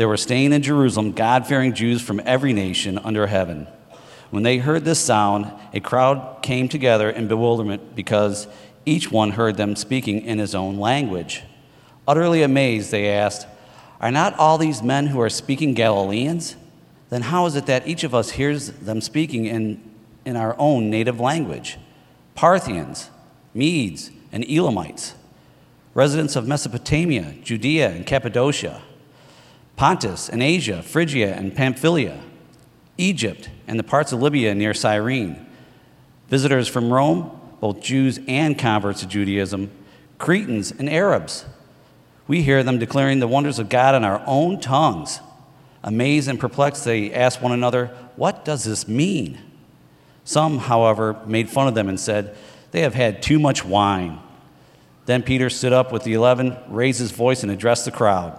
there were staying in Jerusalem God fearing Jews from every nation under heaven. When they heard this sound, a crowd came together in bewilderment because each one heard them speaking in his own language. Utterly amazed, they asked, Are not all these men who are speaking Galileans? Then how is it that each of us hears them speaking in, in our own native language? Parthians, Medes, and Elamites, residents of Mesopotamia, Judea, and Cappadocia Pontus and Asia, Phrygia and Pamphylia, Egypt and the parts of Libya near Cyrene, visitors from Rome, both Jews and converts to Judaism, Cretans and Arabs. We hear them declaring the wonders of God in our own tongues. Amazed and perplexed, they ask one another, What does this mean? Some, however, made fun of them and said, They have had too much wine. Then Peter stood up with the eleven, raised his voice, and addressed the crowd.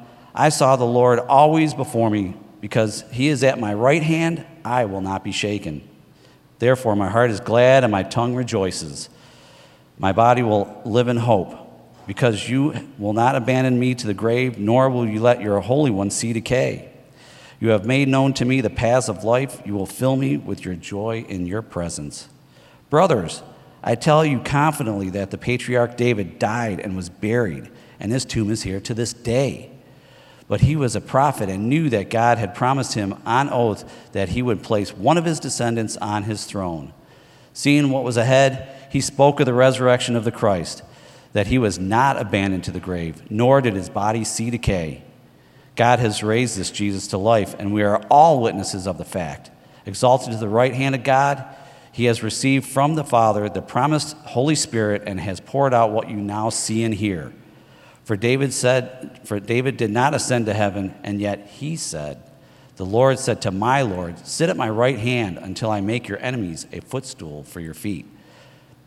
I saw the Lord always before me, because he is at my right hand, I will not be shaken. Therefore, my heart is glad and my tongue rejoices. My body will live in hope, because you will not abandon me to the grave, nor will you let your Holy One see decay. You have made known to me the paths of life. You will fill me with your joy in your presence. Brothers, I tell you confidently that the patriarch David died and was buried and his tomb is here to this day. But he was a prophet and knew that God had promised him on oath that he would place one of his descendants on his throne. Seeing what was ahead, he spoke of the resurrection of the Christ, that he was not abandoned to the grave, nor did his body see decay. God has raised this Jesus to life, and we are all witnesses of the fact. Exalted to the right hand of God, he has received from the Father the promised Holy Spirit and has poured out what you now see and hear. For David said, for David did not ascend to heaven, and yet he said, The Lord said to my Lord, Sit at my right hand until I make your enemies a footstool for your feet.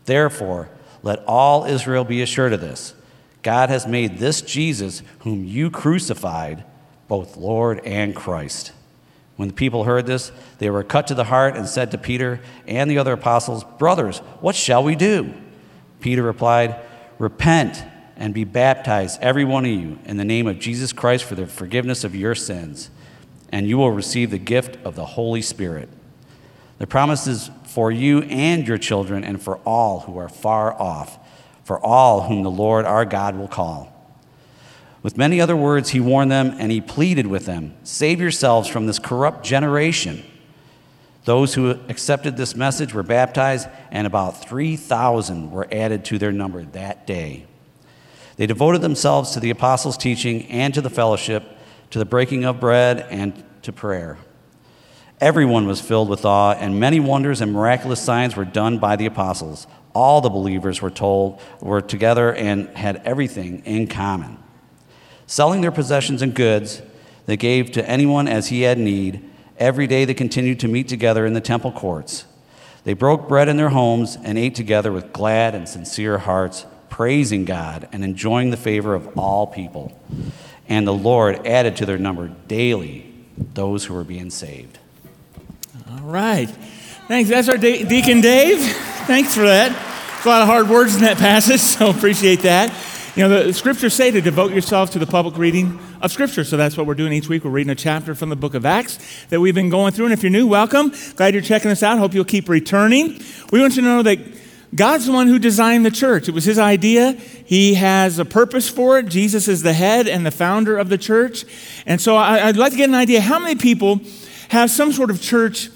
Therefore, let all Israel be assured of this God has made this Jesus, whom you crucified, both Lord and Christ. When the people heard this, they were cut to the heart and said to Peter and the other apostles, Brothers, what shall we do? Peter replied, Repent and be baptized, every one of you, in the name of Jesus Christ for the forgiveness of your sins, and you will receive the gift of the Holy Spirit. The promise is for you and your children, and for all who are far off, for all whom the Lord our God will call. With many other words, he warned them and he pleaded with them Save yourselves from this corrupt generation. Those who accepted this message were baptized, and about 3,000 were added to their number that day. They devoted themselves to the apostles' teaching and to the fellowship, to the breaking of bread and to prayer. Everyone was filled with awe, and many wonders and miraculous signs were done by the apostles. All the believers were told were together and had everything in common. Selling their possessions and goods, they gave to anyone as he had need. Every day they continued to meet together in the temple courts. They broke bread in their homes and ate together with glad and sincere hearts, praising God and enjoying the favor of all people. And the Lord added to their number daily those who were being saved. All right. Thanks. That's our de- Deacon Dave. Thanks for that. There's a lot of hard words in that passage, so appreciate that. You know, the scriptures say to devote yourself to the public reading of Scripture. So that's what we're doing each week. We're reading a chapter from the book of Acts that we've been going through. And if you're new, welcome. Glad you're checking us out. Hope you'll keep returning. We want you to know that God's the one who designed the church. It was his idea. He has a purpose for it. Jesus is the head and the founder of the church. And so I, would like to get an idea how many people have some sort of church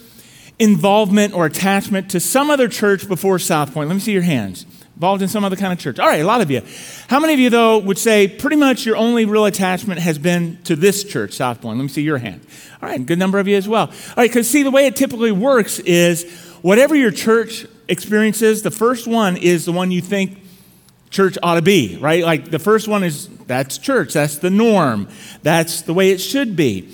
involvement or attachment to some other church before South Point? Let me see your hands involved in some other kind of church. All right, a lot of you. How many of you, though, would say pretty much your only real attachment has been to this church, South Point? Let me see your hand. All right, good number of you as well. All right, because see, the way it typically works is whatever your church experiences, the first one is the one you think church ought to be, right? Like the first one is that's church, that's the norm, that's the way it should be.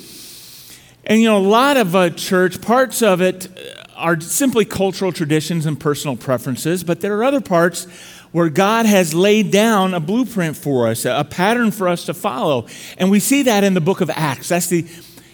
And you know, a lot of a church, parts of it are simply cultural traditions and personal preferences, but there are other parts where God has laid down a blueprint for us, a pattern for us to follow. And we see that in the book of Acts. That's the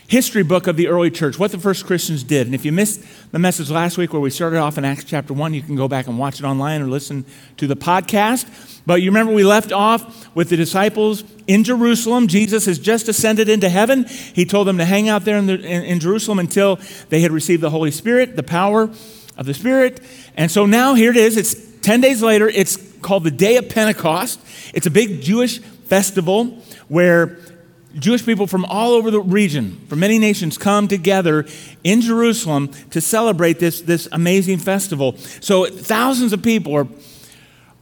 history book of the early church, what the first Christians did. And if you missed the message last week where we started off in Acts chapter 1, you can go back and watch it online or listen to the podcast. But you remember we left off with the disciples in Jerusalem. Jesus has just ascended into heaven. He told them to hang out there in, the, in, in Jerusalem until they had received the Holy Spirit, the power of the Spirit. And so now here it is. It's 10 days later. It's called the Day of Pentecost. It's a big Jewish festival where Jewish people from all over the region, from many nations, come together in Jerusalem to celebrate this, this amazing festival. So thousands of people are,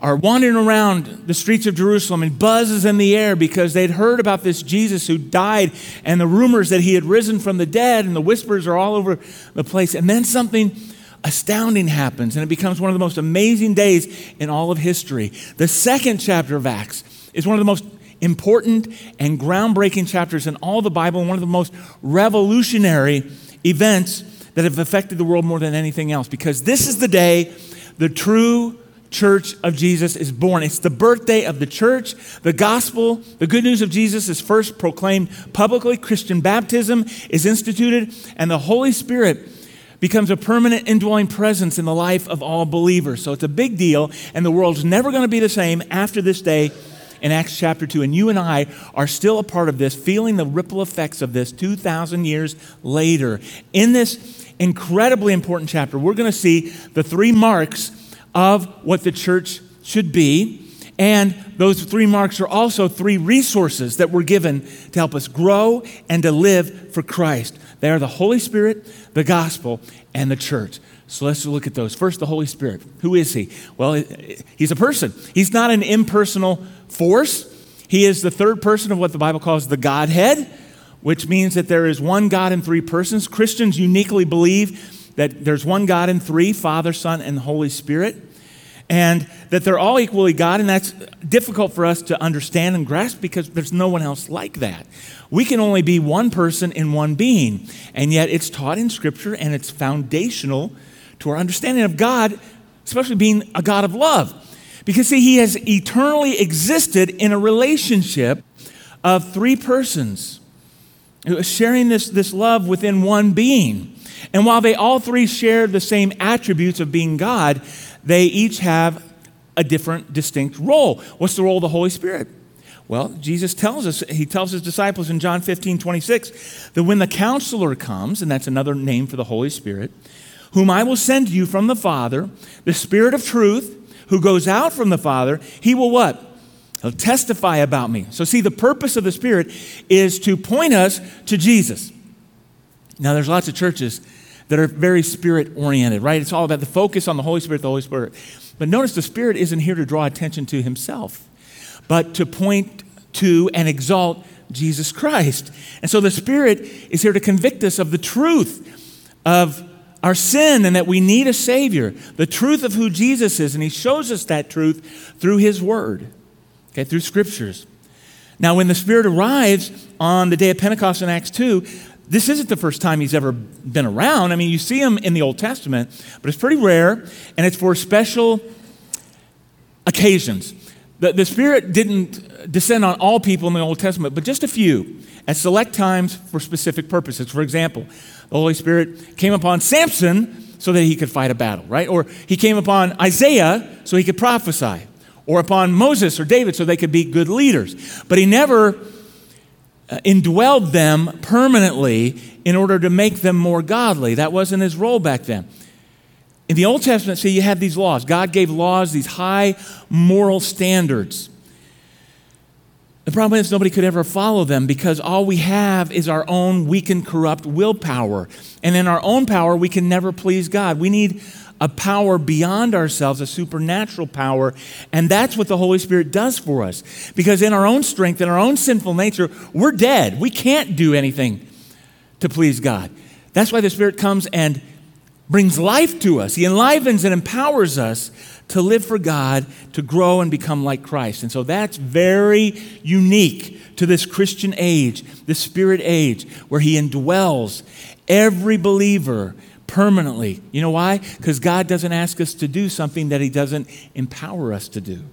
are wandering around the streets of Jerusalem and buzzes in the air because they'd heard about this Jesus who died and the rumors that he had risen from the dead, and the whispers are all over the place. And then something astounding happens, and it becomes one of the most amazing days in all of history. The second chapter of Acts is one of the most important and groundbreaking chapters in all the Bible, and one of the most revolutionary events that have affected the world more than anything else. Because this is the day the true church of Jesus is born. It's the birthday of the church. The gospel, the good news of Jesus is first proclaimed publicly. Christian baptism is instituted, and the Holy Spirit becomes a permanent indwelling presence in the life of all believers. So it's a big deal, and the world's never going to be the same after this day in Acts chapter 2. And you and I are still a part of this, feeling the ripple effects of this 2,000 years later. In this incredibly important chapter, we're going to see the three marks of what the church should be. And those three marks are also three resources that were given to help us grow and to live for Christ. They are the Holy Spirit, the gospel, and the church. So let's look at those. First, the Holy Spirit. Who is he? Well, he's a person. He's not an impersonal force. He is the third person of what the Bible calls the Godhead, which means that there is one God in three persons. Christians uniquely believe that there's one God in three Father, Son, and Holy Spirit, and that they're all equally God, and that's difficult for us to understand and grasp because there's no one else like that. We can only be one person in one being, and yet it's taught in Scripture and it's foundational to our understanding of God, especially being a God of love. Because, see, He has eternally existed in a relationship of three persons sharing this, this love within one being. And while they all three share the same attributes of being God, they each have a different, distinct role. What's the role of the Holy Spirit? Well, Jesus tells us, he tells his disciples in John 15, 26, that when the counselor comes, and that's another name for the Holy Spirit, whom I will send you from the Father, the Spirit of truth, who goes out from the Father, he will what? He'll testify about me. So, see, the purpose of the Spirit is to point us to Jesus. Now, there's lots of churches that are very spirit oriented, right? It's all about the focus on the Holy Spirit, the Holy Spirit. But notice the Spirit isn't here to draw attention to himself, but to point to and exalt Jesus Christ. And so the Spirit is here to convict us of the truth of our sin and that we need a Savior, the truth of who Jesus is, and He shows us that truth through His Word, okay, through Scriptures. Now, when the Spirit arrives on the day of Pentecost in Acts 2, this isn't the first time he's ever been around. I mean, you see him in the Old Testament, but it's pretty rare, and it's for special occasions. The, the Spirit didn't descend on all people in the Old Testament, but just a few at select times for specific purposes. For example, the Holy Spirit came upon Samson so that he could fight a battle, right? Or he came upon Isaiah so he could prophesy, or upon Moses or David so they could be good leaders. But he never uh, indwelled them permanently in order to make them more godly. That wasn't his role back then. In the Old Testament, see, you have these laws. God gave laws, these high moral standards. The problem is nobody could ever follow them because all we have is our own weak and corrupt willpower. And in our own power, we can never please God. We need a power beyond ourselves, a supernatural power. And that's what the Holy Spirit does for us. Because in our own strength, in our own sinful nature, we're dead. We can't do anything to please God. That's why the Spirit comes and brings life to us. He enlivens and empowers us to live for God, to grow and become like Christ. And so that's very unique to this Christian age, this Spirit age, where He indwells every believer permanently. You know why? Because God doesn't ask us to do something that He doesn't empower us to do.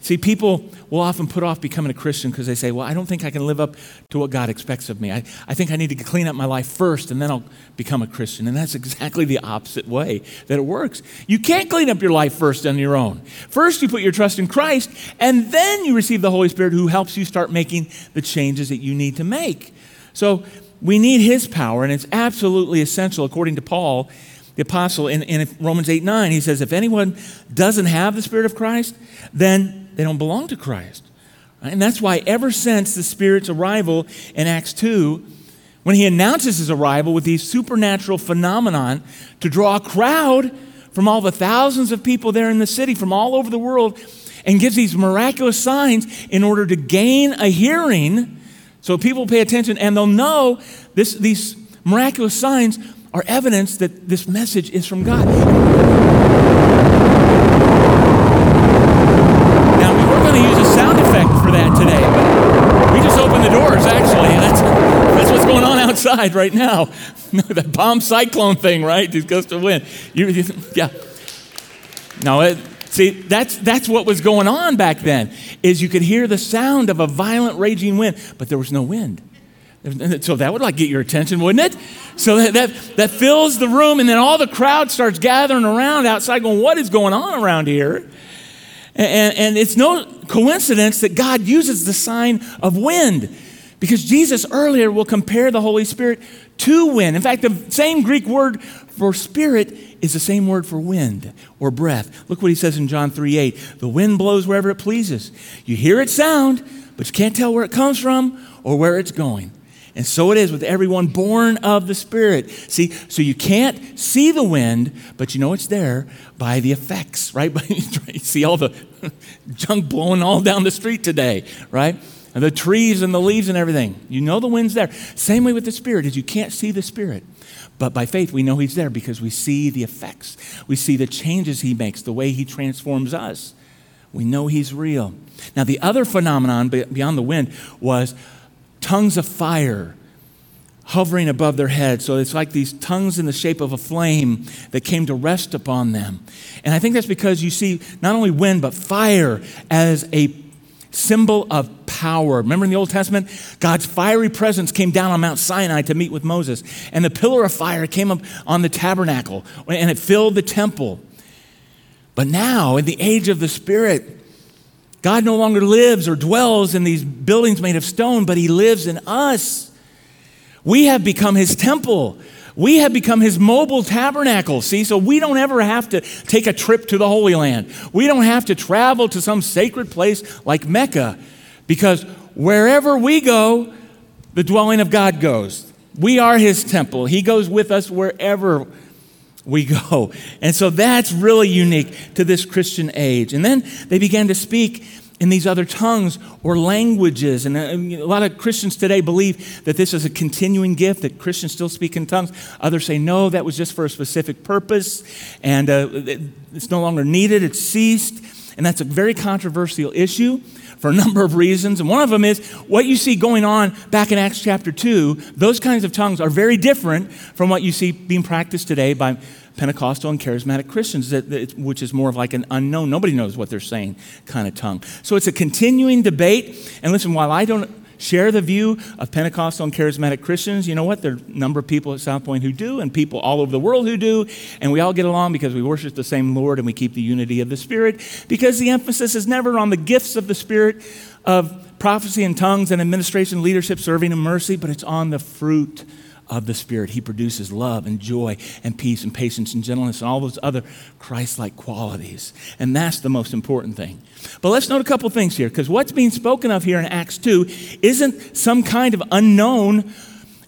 See, people will often put off becoming a Christian because they say, Well, I don't think I can live up to what God expects of me. I, I think I need to clean up my life first and then I'll become a Christian. And that's exactly the opposite way that it works. You can't clean up your life first on your own. First, you put your trust in Christ, and then you receive the Holy Spirit who helps you start making the changes that you need to make. So, we need His power, and it's absolutely essential, according to Paul, the apostle, in, in Romans 8 9. He says, If anyone doesn't have the Spirit of Christ, then they don't belong to Christ. And that's why, ever since the Spirit's arrival in Acts 2, when he announces his arrival with these supernatural phenomenon to draw a crowd from all the thousands of people there in the city from all over the world and gives these miraculous signs in order to gain a hearing so people pay attention and they'll know this, these miraculous signs are evidence that this message is from God. Outside right now. that bomb cyclone thing, right? Just goes to wind. You, you, yeah. No, it, see, that's, that's what was going on back then, is you could hear the sound of a violent raging wind, but there was no wind. So that would like get your attention, wouldn't it? So that, that, that fills the room, and then all the crowd starts gathering around outside going, what is going on around here? And, and, it's no coincidence that God uses the sign of wind because Jesus earlier will compare the Holy Spirit to wind. In fact, the same Greek word for spirit is the same word for wind or breath. Look what he says in John 3 8. The wind blows wherever it pleases. You hear its sound, but you can't tell where it comes from or where it's going. And so it is with everyone born of the Spirit. See, so you can't see the wind, but you know it's there by the effects, right? you see all the junk blowing all down the street today, right? And the trees and the leaves and everything. You know the wind's there. Same way with the Spirit is you can't see the Spirit. But by faith, we know He's there because we see the effects. We see the changes He makes, the way He transforms us. We know He's real. Now, the other phenomenon beyond the wind was tongues of fire hovering above their heads. So it's like these tongues in the shape of a flame that came to rest upon them. And I think that's because you see not only wind, but fire as a symbol of power. Remember in the Old Testament, God's fiery presence came down on Mount Sinai to meet with Moses, and the pillar of fire came up on the tabernacle, and it filled the temple. But now, in the age of the Spirit, God no longer lives or dwells in these buildings made of stone, but He lives in us. We have become His temple. We have become his mobile tabernacle, see? So we don't ever have to take a trip to the Holy Land. We don't have to travel to some sacred place like Mecca because wherever we go, the dwelling of God goes. We are his temple. He goes with us wherever we go. And so that's really unique to this Christian age. And then they began to speak in these other tongues or languages. And uh, a lot of Christians today believe that this is a continuing gift, that Christians still speak in tongues. Others say, no, that was just for a specific purpose, and uh, it's no longer needed, it's ceased. And that's a very controversial issue for a number of reasons. And one of them is what you see going on back in Acts chapter 2, those kinds of tongues are very different from what you see being practiced today by Pentecostal and charismatic Christians, that, that, which is more of like an unknown, nobody knows what they're saying kind of tongue. So it's a continuing debate. And listen, while I don't share the view of Pentecostal and charismatic Christians. You know what? There are a number of people at South Point who do, and people all over the world who do, and we all get along because we worship the same Lord and we keep the unity of the Spirit because the emphasis is never on the gifts of the Spirit of prophecy and tongues and administration, leadership, serving, and mercy, but it's on the fruit of the Spirit. He produces love and joy and peace and patience and gentleness and all those other Christ like qualities. And that's the most important thing. But let's note a couple things here, because what's being spoken of here in Acts 2 isn't some kind of unknown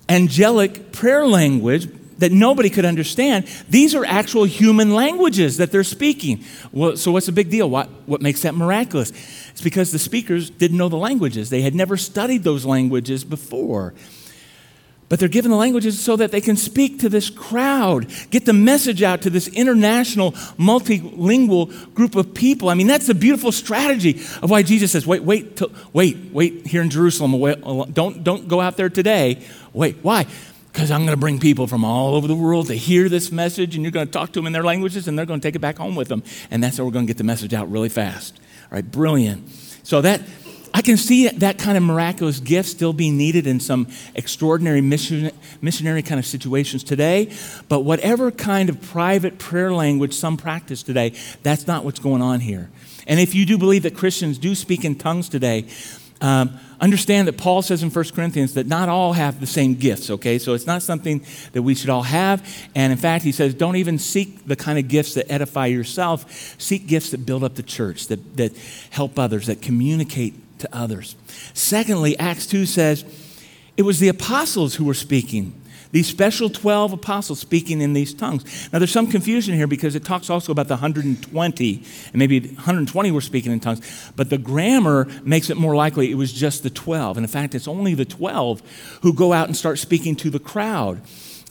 angelic prayer language that nobody could understand. These are actual human languages that they're speaking. Well, so, what's the big deal? What, what makes that miraculous? It's because the speakers didn't know the languages, they had never studied those languages before. But they're given the languages so that they can speak to this crowd, get the message out to this international, multilingual group of people. I mean, that's the beautiful strategy of why Jesus says, wait, wait, till, wait, wait here in Jerusalem. Don't, don't go out there today. Wait, why? Because I'm going to bring people from all over the world to hear this message, and you're going to talk to them in their languages, and they're going to take it back home with them. And that's how we're going to get the message out really fast. All right, brilliant. So that I can see that kind of miraculous gift still being needed in some extraordinary mission, missionary kind of situations today. But whatever kind of private prayer language some practice today, that's not what's going on here. And if you do believe that Christians do speak in tongues today, um, understand that Paul says in 1 Corinthians that not all have the same gifts, okay? So it's not something that we should all have. And in fact, he says, don't even seek the kind of gifts that edify yourself. Seek gifts that build up the church, that, that help others, that communicate to others. Secondly, Acts 2 says it was the apostles who were speaking. These special 12 apostles speaking in these tongues. Now, there's some confusion here because it talks also about the 120, and maybe 120 were speaking in tongues, but the grammar makes it more likely it was just the 12. And in fact, it's only the 12 who go out and start speaking to the crowd.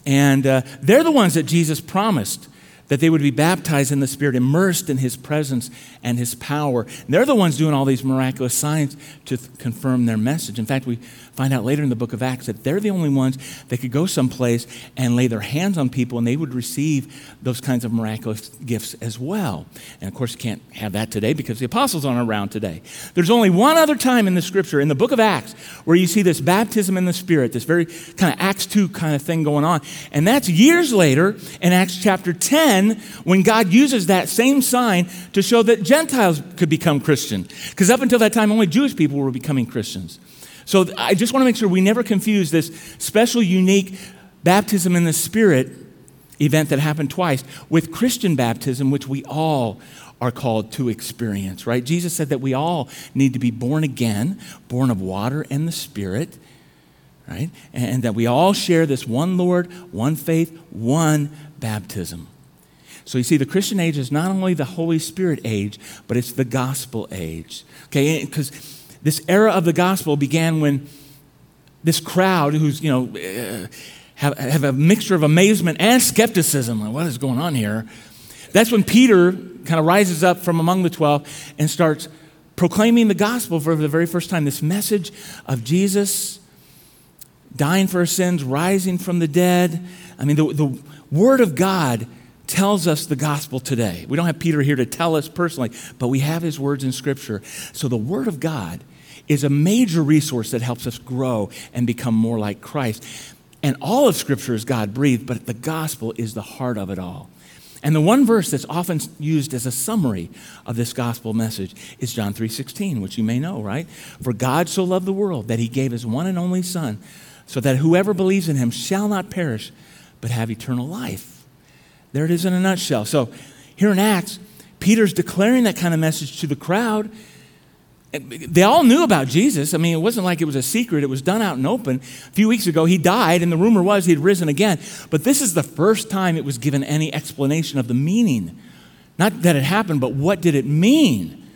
And uh, they're the ones that Jesus promised that they would be baptized in the Spirit, immersed in His presence and His power. And they're the ones doing all these miraculous signs to th- confirm their message. In fact, we find out later in the book of Acts that they're the only ones that could go someplace and lay their hands on people and they would receive those kinds of miraculous gifts as well. And of course, you can't have that today because the apostles aren't around today. There's only one other time in the scripture, in the book of Acts, where you see this baptism in the Spirit, this very kind of Acts 2 kind of thing going on. And that's years later in Acts chapter 10 when God uses that same sign to show that Gentiles could become Christian. Because up until that time, only Jewish people were becoming Christians. So I just want to make sure we never confuse this special, unique baptism in the Spirit event that happened twice with Christian baptism, which we all are called to experience, right? Jesus said that we all need to be born again, born of water and the Spirit, right? And that we all share this one Lord, one faith, one baptism. So you see, the Christian age is not only the Holy Spirit age, but it's the gospel age. Okay, because this era of the gospel began when this crowd, who's, you know, uh, have, have a mixture of amazement and skepticism, like, what is going on here? That's when Peter kind of rises up from among the 12 and starts proclaiming the gospel for the very first time this message of Jesus dying for our sins, rising from the dead. I mean, the, the word of God tells us the gospel today. We don't have Peter here to tell us personally, but we have his words in Scripture. So the word of God is a major resource that helps us grow and become more like Christ. And all of Scripture is God breathed, but the gospel is the heart of it all. And the one verse that's often used as a summary of this gospel message is John 3:16, which you may know, right? For God so loved the world that he gave his one and only son, so that whoever believes in him shall not perish, but have eternal life. There it is in a nutshell. So, here in Acts, Peter's declaring that kind of message to the crowd they all knew about Jesus. I mean, it wasn't like it was a secret, it was done out and open. A few weeks ago, he died, and the rumor was he'd risen again. But this is the first time it was given any explanation of the meaning. Not that it happened, but what did it mean?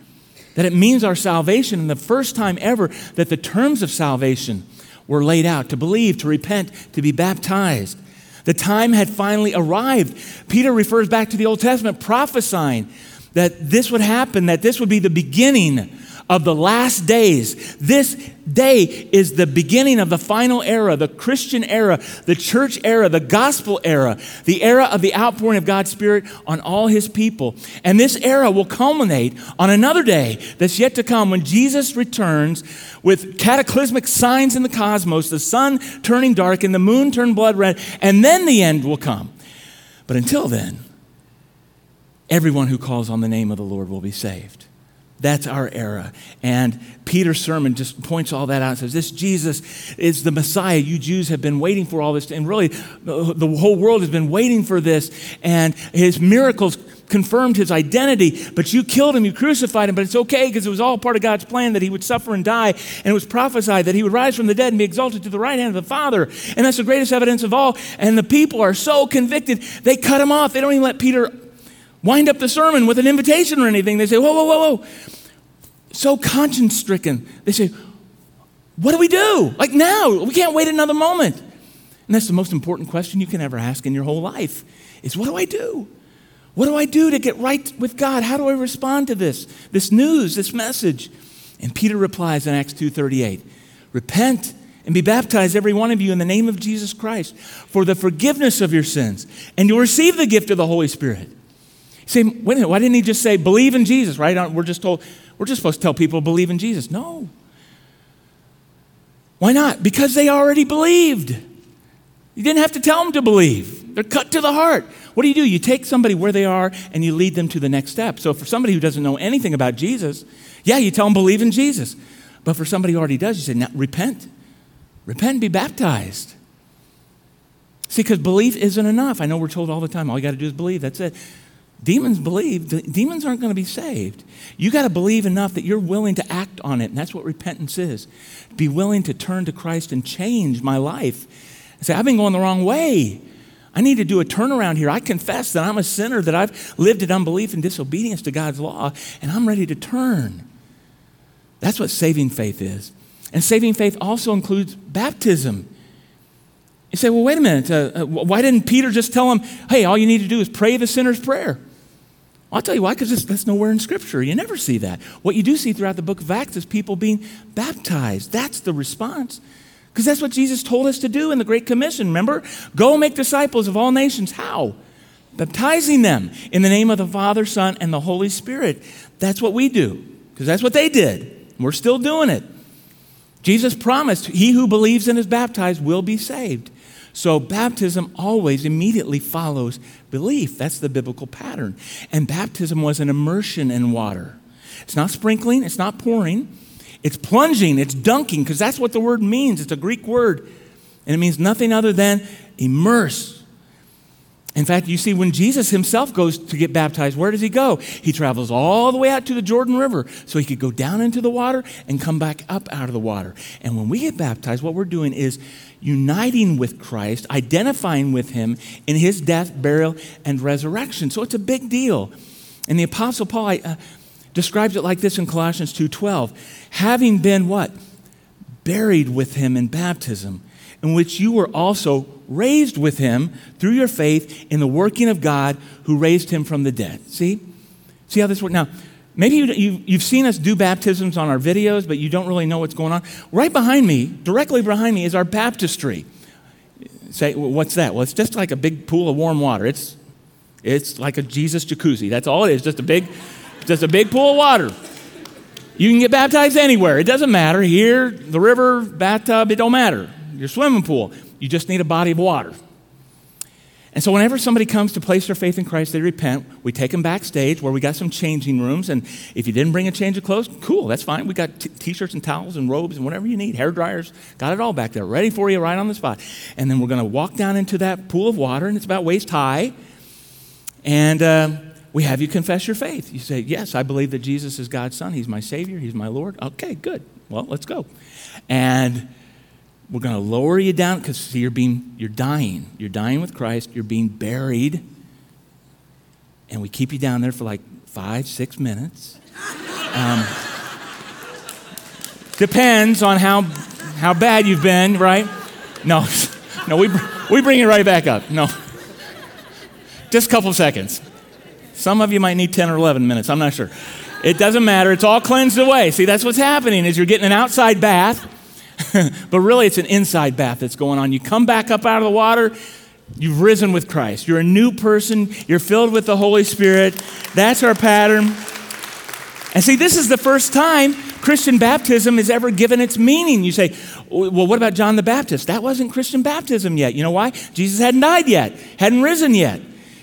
That it means our salvation, and the first time ever that the terms of salvation were laid out to believe, to repent, to be baptized. The time had finally arrived. Peter refers back to the Old Testament prophesying that this would happen, that this would be the beginning of the last days. This day is the beginning of the final era, the Christian era, the church era, the gospel era, the era of the outpouring of God's Spirit on all his people. And this era will culminate on another day that's yet to come when Jesus returns with cataclysmic signs in the cosmos, the sun turning dark and the moon turned blood red, and then the end will come. But until then, everyone who calls on the name of the Lord will be saved. That's our era. And Peter's sermon just points all that out and says, This Jesus is the Messiah. You Jews have been waiting for all this. And really, the whole world has been waiting for this. And his miracles confirmed his identity. But you killed him, you crucified him. But it's okay because it was all part of God's plan that he would suffer and die. And it was prophesied that he would rise from the dead and be exalted to the right hand of the Father. And that's the greatest evidence of all. And the people are so convicted, they cut him off. They don't even let Peter wind up the sermon with an invitation or anything. They say, Whoa, whoa, whoa, whoa. So conscience stricken. They say, What do we do? Like now, we can't wait another moment. And that's the most important question you can ever ask in your whole life is what do I do? What do I do to get right with God? How do I respond to this? This news, this message? And Peter replies in Acts 2:38, "Repent and be baptized every one of you in the name of Jesus Christ for the forgiveness of your sins, and you'll receive the gift of the Holy Spirit." Say, wait a minute, why didn't he just say, believe in Jesus, right? We're just told, we're just supposed to tell people believe in Jesus. No. Why not? Because they already believed. You didn't have to tell them to believe. They're cut to the heart. What do you do? You take somebody where they are and you lead them to the next step. So for somebody who doesn't know anything about Jesus, yeah, you tell them believe in Jesus. But for somebody who already does, you say, repent. Repent be baptized. See, because belief isn't enough. I know we're told all the time, all you got to do is believe. That's it. Demons believe, demons aren't going to be saved. You got to believe enough that you're willing to act on it. And that's what repentance is. Be willing to turn to Christ and change my life. Say, I've been going the wrong way. I need to do a turnaround here. I confess that I'm a sinner, that I've lived in unbelief and disobedience to God's law, and I'm ready to turn. That's what saving faith is. And saving faith also includes baptism. You say, well, wait a minute. Uh, uh, why didn't Peter just tell him, hey, all you need to do is pray the sinner's prayer? I'll tell you why, because that's nowhere in Scripture. You never see that. What you do see throughout the book of Acts is people being baptized. That's the response. Because that's what Jesus told us to do in the Great Commission. Remember? Go make disciples of all nations. How? Baptizing them in the name of the Father, Son, and the Holy Spirit. That's what we do, because that's what they did. We're still doing it. Jesus promised, He who believes and is baptized will be saved. So baptism always immediately follows belief. That's the biblical pattern. And baptism was an immersion in water. It's not sprinkling, it's not pouring, it's plunging, it's dunking, because that's what the word means. It's a Greek word, and it means nothing other than immerse. In fact, you see, when Jesus himself goes to get baptized, where does he go? He travels all the way out to the Jordan River so he could go down into the water and come back up out of the water. And when we get baptized, what we're doing is uniting with Christ, identifying with him in his death, burial, and resurrection. So it's a big deal. And the Apostle Paul uh, describes it like this in Colossians 2:12. Having been what? Buried with him in baptism in which you were also raised with him through your faith in the working of God who raised him from the dead. See? See how this works? Now, maybe you, have seen us do baptisms on our videos, but you don't really know what's going on. Right behind me, directly behind me, is our baptistry. Say, what's that? Well, it's just like a big pool of warm water. It's, it's like a Jesus jacuzzi. That's all it is, just a big, just a big pool of water. You can get baptized anywhere. It doesn't matter. Here, the river, bathtub, it don't matter your swimming pool. You just need a body of water. And so, whenever somebody comes to place their faith in Christ, they repent. We take them backstage where we got some changing rooms. And if you didn't bring a change of clothes, cool, that's fine. We got t shirts and towels and robes and whatever you need, hair dryers, got it all back there, ready for you right on the spot. And then we're going to walk down into that pool of water, and it's about waist high. And uh, we have you confess your faith. You say, Yes, I believe that Jesus is God's Son. He's my Savior. He's my Lord. Okay, good. Well, let's go. And we're going to lower you down because see, you're being you're dying. You're dying with Christ. You're being buried, and we keep you down there for like five, six minutes. Um, depends on how how bad you've been, right? No, no, we we bring you right back up. No, just a couple seconds. Some of you might need 10 or 11 minutes. I'm not sure. It doesn't matter. It's all cleansed away. See, that's what's happening is you're getting an outside bath, but really it's an inside bath that's going on. You come back up out of the water, you've risen with Christ. You're a new person. You're filled with the Holy Spirit. That's our pattern. And see, this is the first time Christian baptism is ever given its meaning. You say, well, what about John the Baptist? That wasn't Christian baptism yet. You know why? Jesus hadn't died yet, hadn't risen yet.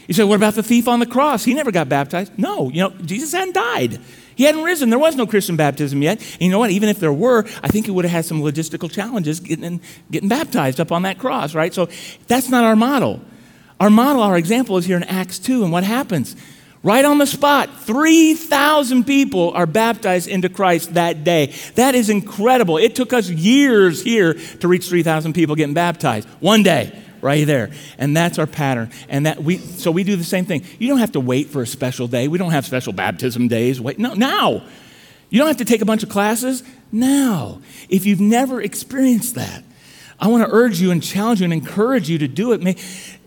You say, what about the thief on the cross? He never got baptized. No, you know, Jesus hadn't died. He hadn't risen. There was no Christian baptism yet. And you know what? Even if there were, I think he would have had some logistical challenges getting, getting baptized up on that cross, right? So that's not our model. Our model, our example is here in Acts 2. And what happens? Right on the spot, 3,000 people are baptized into Christ that day. That is incredible. It took us years here to reach 3,000 people getting baptized. One day, right there. And that's our pattern. And that we so we do the same thing. You don't have to wait for a special day. We don't have special baptism days. Wait, no, now. You don't have to take a bunch of classes. Now. If you've never experienced that, I want to urge you and challenge you and encourage you to do it.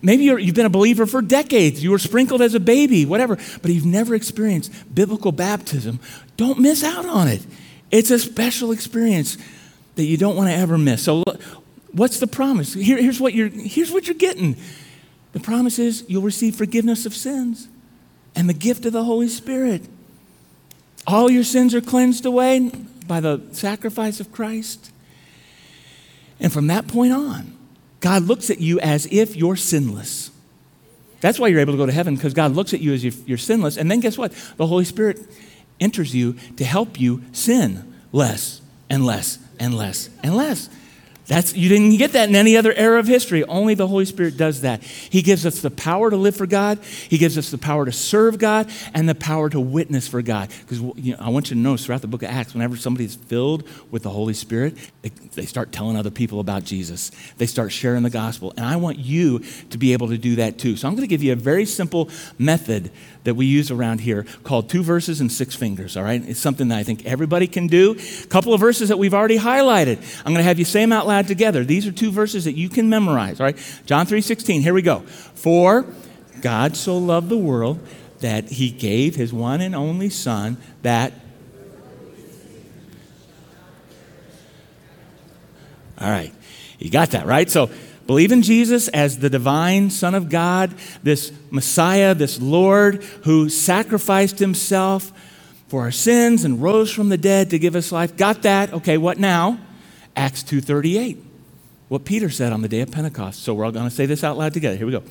Maybe you've been a believer for decades. You were sprinkled as a baby, whatever, but you've never experienced biblical baptism. Don't miss out on it. It's a special experience that you don't want to ever miss. So, what's the promise? Here, here's, what you're, here's what you're getting the promise is you'll receive forgiveness of sins and the gift of the Holy Spirit. All your sins are cleansed away by the sacrifice of Christ. And from that point on, God looks at you as if you're sinless. That's why you're able to go to heaven, because God looks at you as if you're sinless. And then guess what? The Holy Spirit enters you to help you sin less and less and less and less. That's, you didn't get that in any other era of history. Only the Holy Spirit does that. He gives us the power to live for God, He gives us the power to serve God, and the power to witness for God. Because you know, I want you to notice throughout the book of Acts, whenever somebody is filled with the Holy Spirit, they, they start telling other people about Jesus. They start sharing the gospel. And I want you to be able to do that too. So I'm going to give you a very simple method that we use around here called two verses and six fingers, all right? It's something that I think everybody can do. A couple of verses that we've already highlighted. I'm going to have you say them out loud together. These are two verses that you can memorize, all right? John 3:16. Here we go. For God so loved the world that he gave his one and only son that All right. You got that, right? So Believe in Jesus as the divine Son of God, this Messiah, this Lord who sacrificed himself for our sins and rose from the dead to give us life. Got that? Okay, what now? Acts 2:38. What Peter said on the day of Pentecost. So we're all going to say this out loud together. Here we go.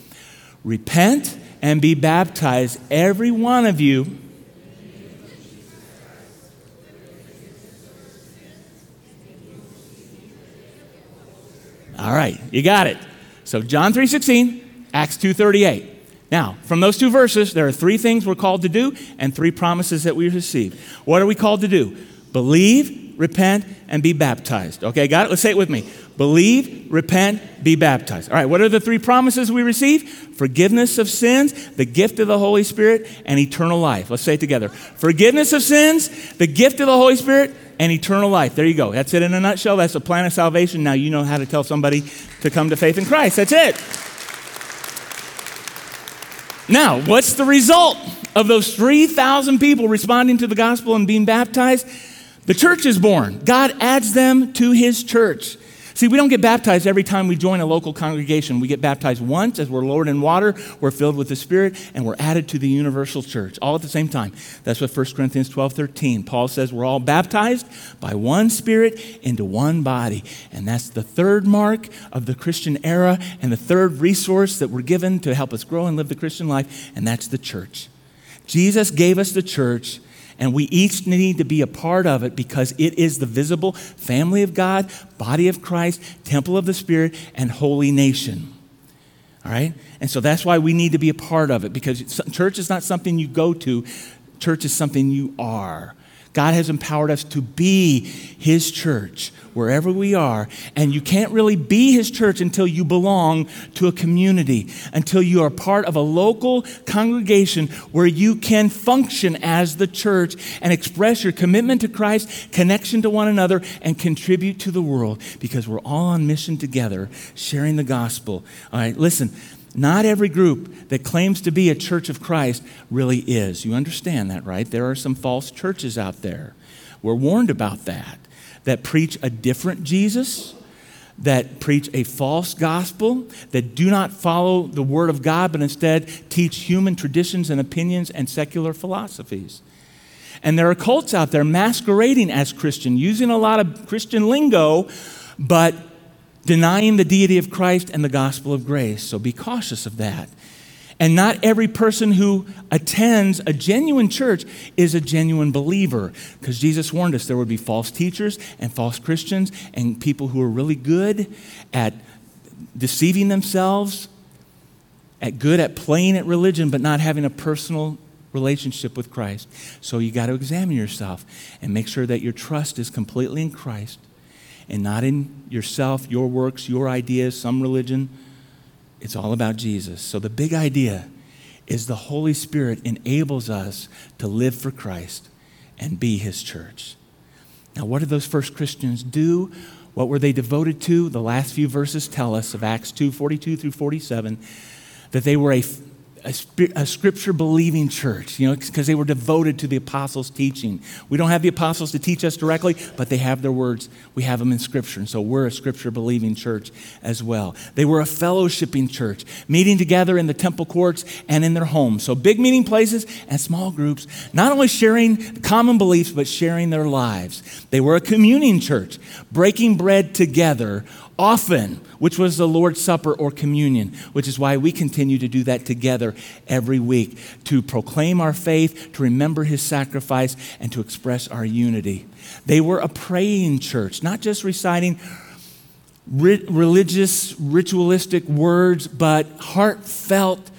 Repent and be baptized every one of you All right, you got it. So John 3:16, Acts 2:38. Now, from those two verses, there are three things we're called to do and three promises that we receive. What are we called to do? Believe, repent, and be baptized. Okay, got it? Let's say it with me. Believe, repent, be baptized. All right, what are the three promises we receive? Forgiveness of sins, the gift of the Holy Spirit, and eternal life. Let's say it together. Forgiveness of sins, the gift of the Holy Spirit, and eternal life. There you go. That's it in a nutshell. That's the plan of salvation. Now you know how to tell somebody to come to faith in Christ. That's it. Now, what's the result of those 3,000 people responding to the gospel and being baptized? The church is born. God adds them to his church. See, we don't get baptized every time we join a local congregation. We get baptized once as we're lowered in water, we're filled with the Spirit, and we're added to the universal church, all at the same time. That's what 1 Corinthians 12 13. Paul says we're all baptized by one Spirit into one body. And that's the third mark of the Christian era and the third resource that we're given to help us grow and live the Christian life, and that's the church. Jesus gave us the church and we each need to be a part of it because it is the visible family of God, body of Christ, temple of the Spirit, and holy nation. All right? And so that's why we need to be a part of it because church is not something you go to, church is something you are. God has empowered us to be His church wherever we are. And you can't really be His church until you belong to a community, until you are part of a local congregation where you can function as the church and express your commitment to Christ, connection to one another, and contribute to the world because we're all on mission together, sharing the gospel. All right, listen. Not every group that claims to be a church of Christ really is. You understand that, right? There are some false churches out there. We're warned about that, that preach a different Jesus, that preach a false gospel, that do not follow the Word of God, but instead teach human traditions and opinions and secular philosophies. And there are cults out there masquerading as Christian, using a lot of Christian lingo, but denying the deity of Christ and the gospel of grace. So be cautious of that. And not every person who attends a genuine church is a genuine believer. Because Jesus warned us there would be false teachers and false Christians and people who are really good at deceiving themselves, at good at playing at religion, but not having a personal relationship with Christ. So you got to examine yourself and make sure that your trust is completely in Christ and not in yourself, your works, your ideas, some religion. It's all about Jesus. So the big idea is the Holy Spirit enables us to live for Christ and be his church. Now, what did those first Christians do? What were they devoted to? The last few verses tell us of Acts 2 42 through 47 that they were a a, a scripture believing church, you know, because they were devoted to the apostles' teaching. We don't have the apostles to teach us directly, but they have their words. We have them in scripture. And so we're a scripture believing church as well. They were a fellowshipping church, meeting together in the temple courts and in their homes. So big meeting places and small groups, not only sharing common beliefs, but sharing their lives. They were a communing church, breaking bread together often, which was the Lord's Supper or communion, which is why we continue to do that together every week to proclaim our faith, to remember his sacrifice, and to express our unity. They were a praying church, not just reciting religious, ritualistic words, but heartfelt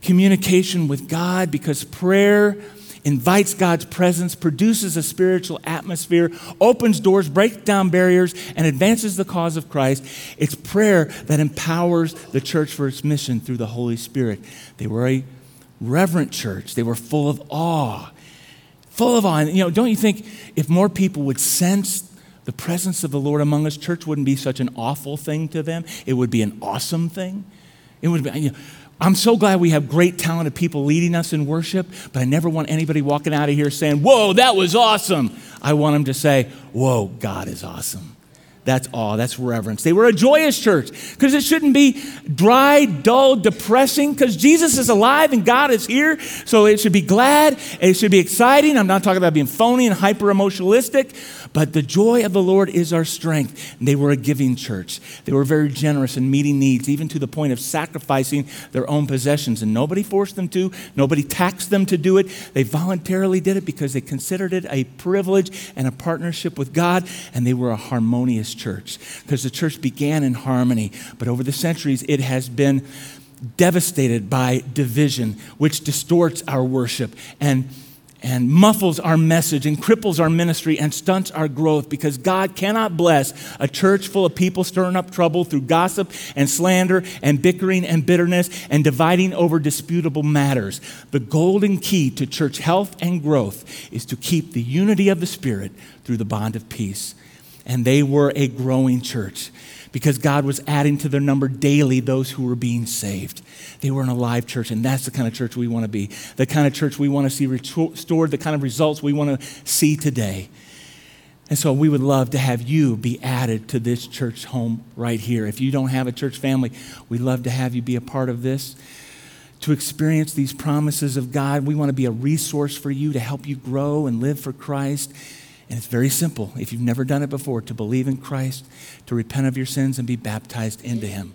communication with God because prayer invites God's presence, produces a spiritual atmosphere, opens doors, breaks down barriers, and advances the cause of Christ. It's prayer that empowers the church for its mission through the Holy Spirit. They were a reverent church, they were full of awe. Full of awe. And, you know, don't you think if more people would sense the presence of the Lord among us, church wouldn't be such an awful thing to them? It would be an awesome thing. It would be, you know, I'm so glad we have great, talented people leading us in worship, but I never want anybody walking out of here saying, Whoa, that was awesome. I want them to say, Whoa, God is awesome. That's awe, that's reverence. They were a joyous church because it shouldn't be dry, dull, depressing because Jesus is alive and God is here. So it should be glad, it should be exciting. I'm not talking about being phony and hyper emotionalistic, but the joy of the Lord is our strength. And they were a giving church. They were very generous in meeting needs, even to the point of sacrificing their own possessions. And nobody forced them to, nobody taxed them to do it. They voluntarily did it because they considered it a privilege and a partnership with God, and they were a harmonious church because the church began in harmony. But over the centuries, it has been devastated by division, which distorts our worship and and muffles our message and cripples our ministry and stunts our growth because God cannot bless a church full of people stirring up trouble through gossip and slander and bickering and bitterness and dividing over disputable matters. The golden key to church health and growth is to keep the unity of the Spirit through the bond of peace. And they were a growing church because God was adding to their number daily those who were being saved. They were an alive church, and that's the kind of church we want to be, the kind of church we want to see restored, the kind of results we want to see today. And so we would love to have you be added to this church home right here. If you don't have a church family, we'd love to have you be a part of this. To experience these promises of God, we want to be a resource for you to help you grow and live for Christ. And it's very simple. If you've never done it before, to believe in Christ, to repent of your sins, and be baptized into Him.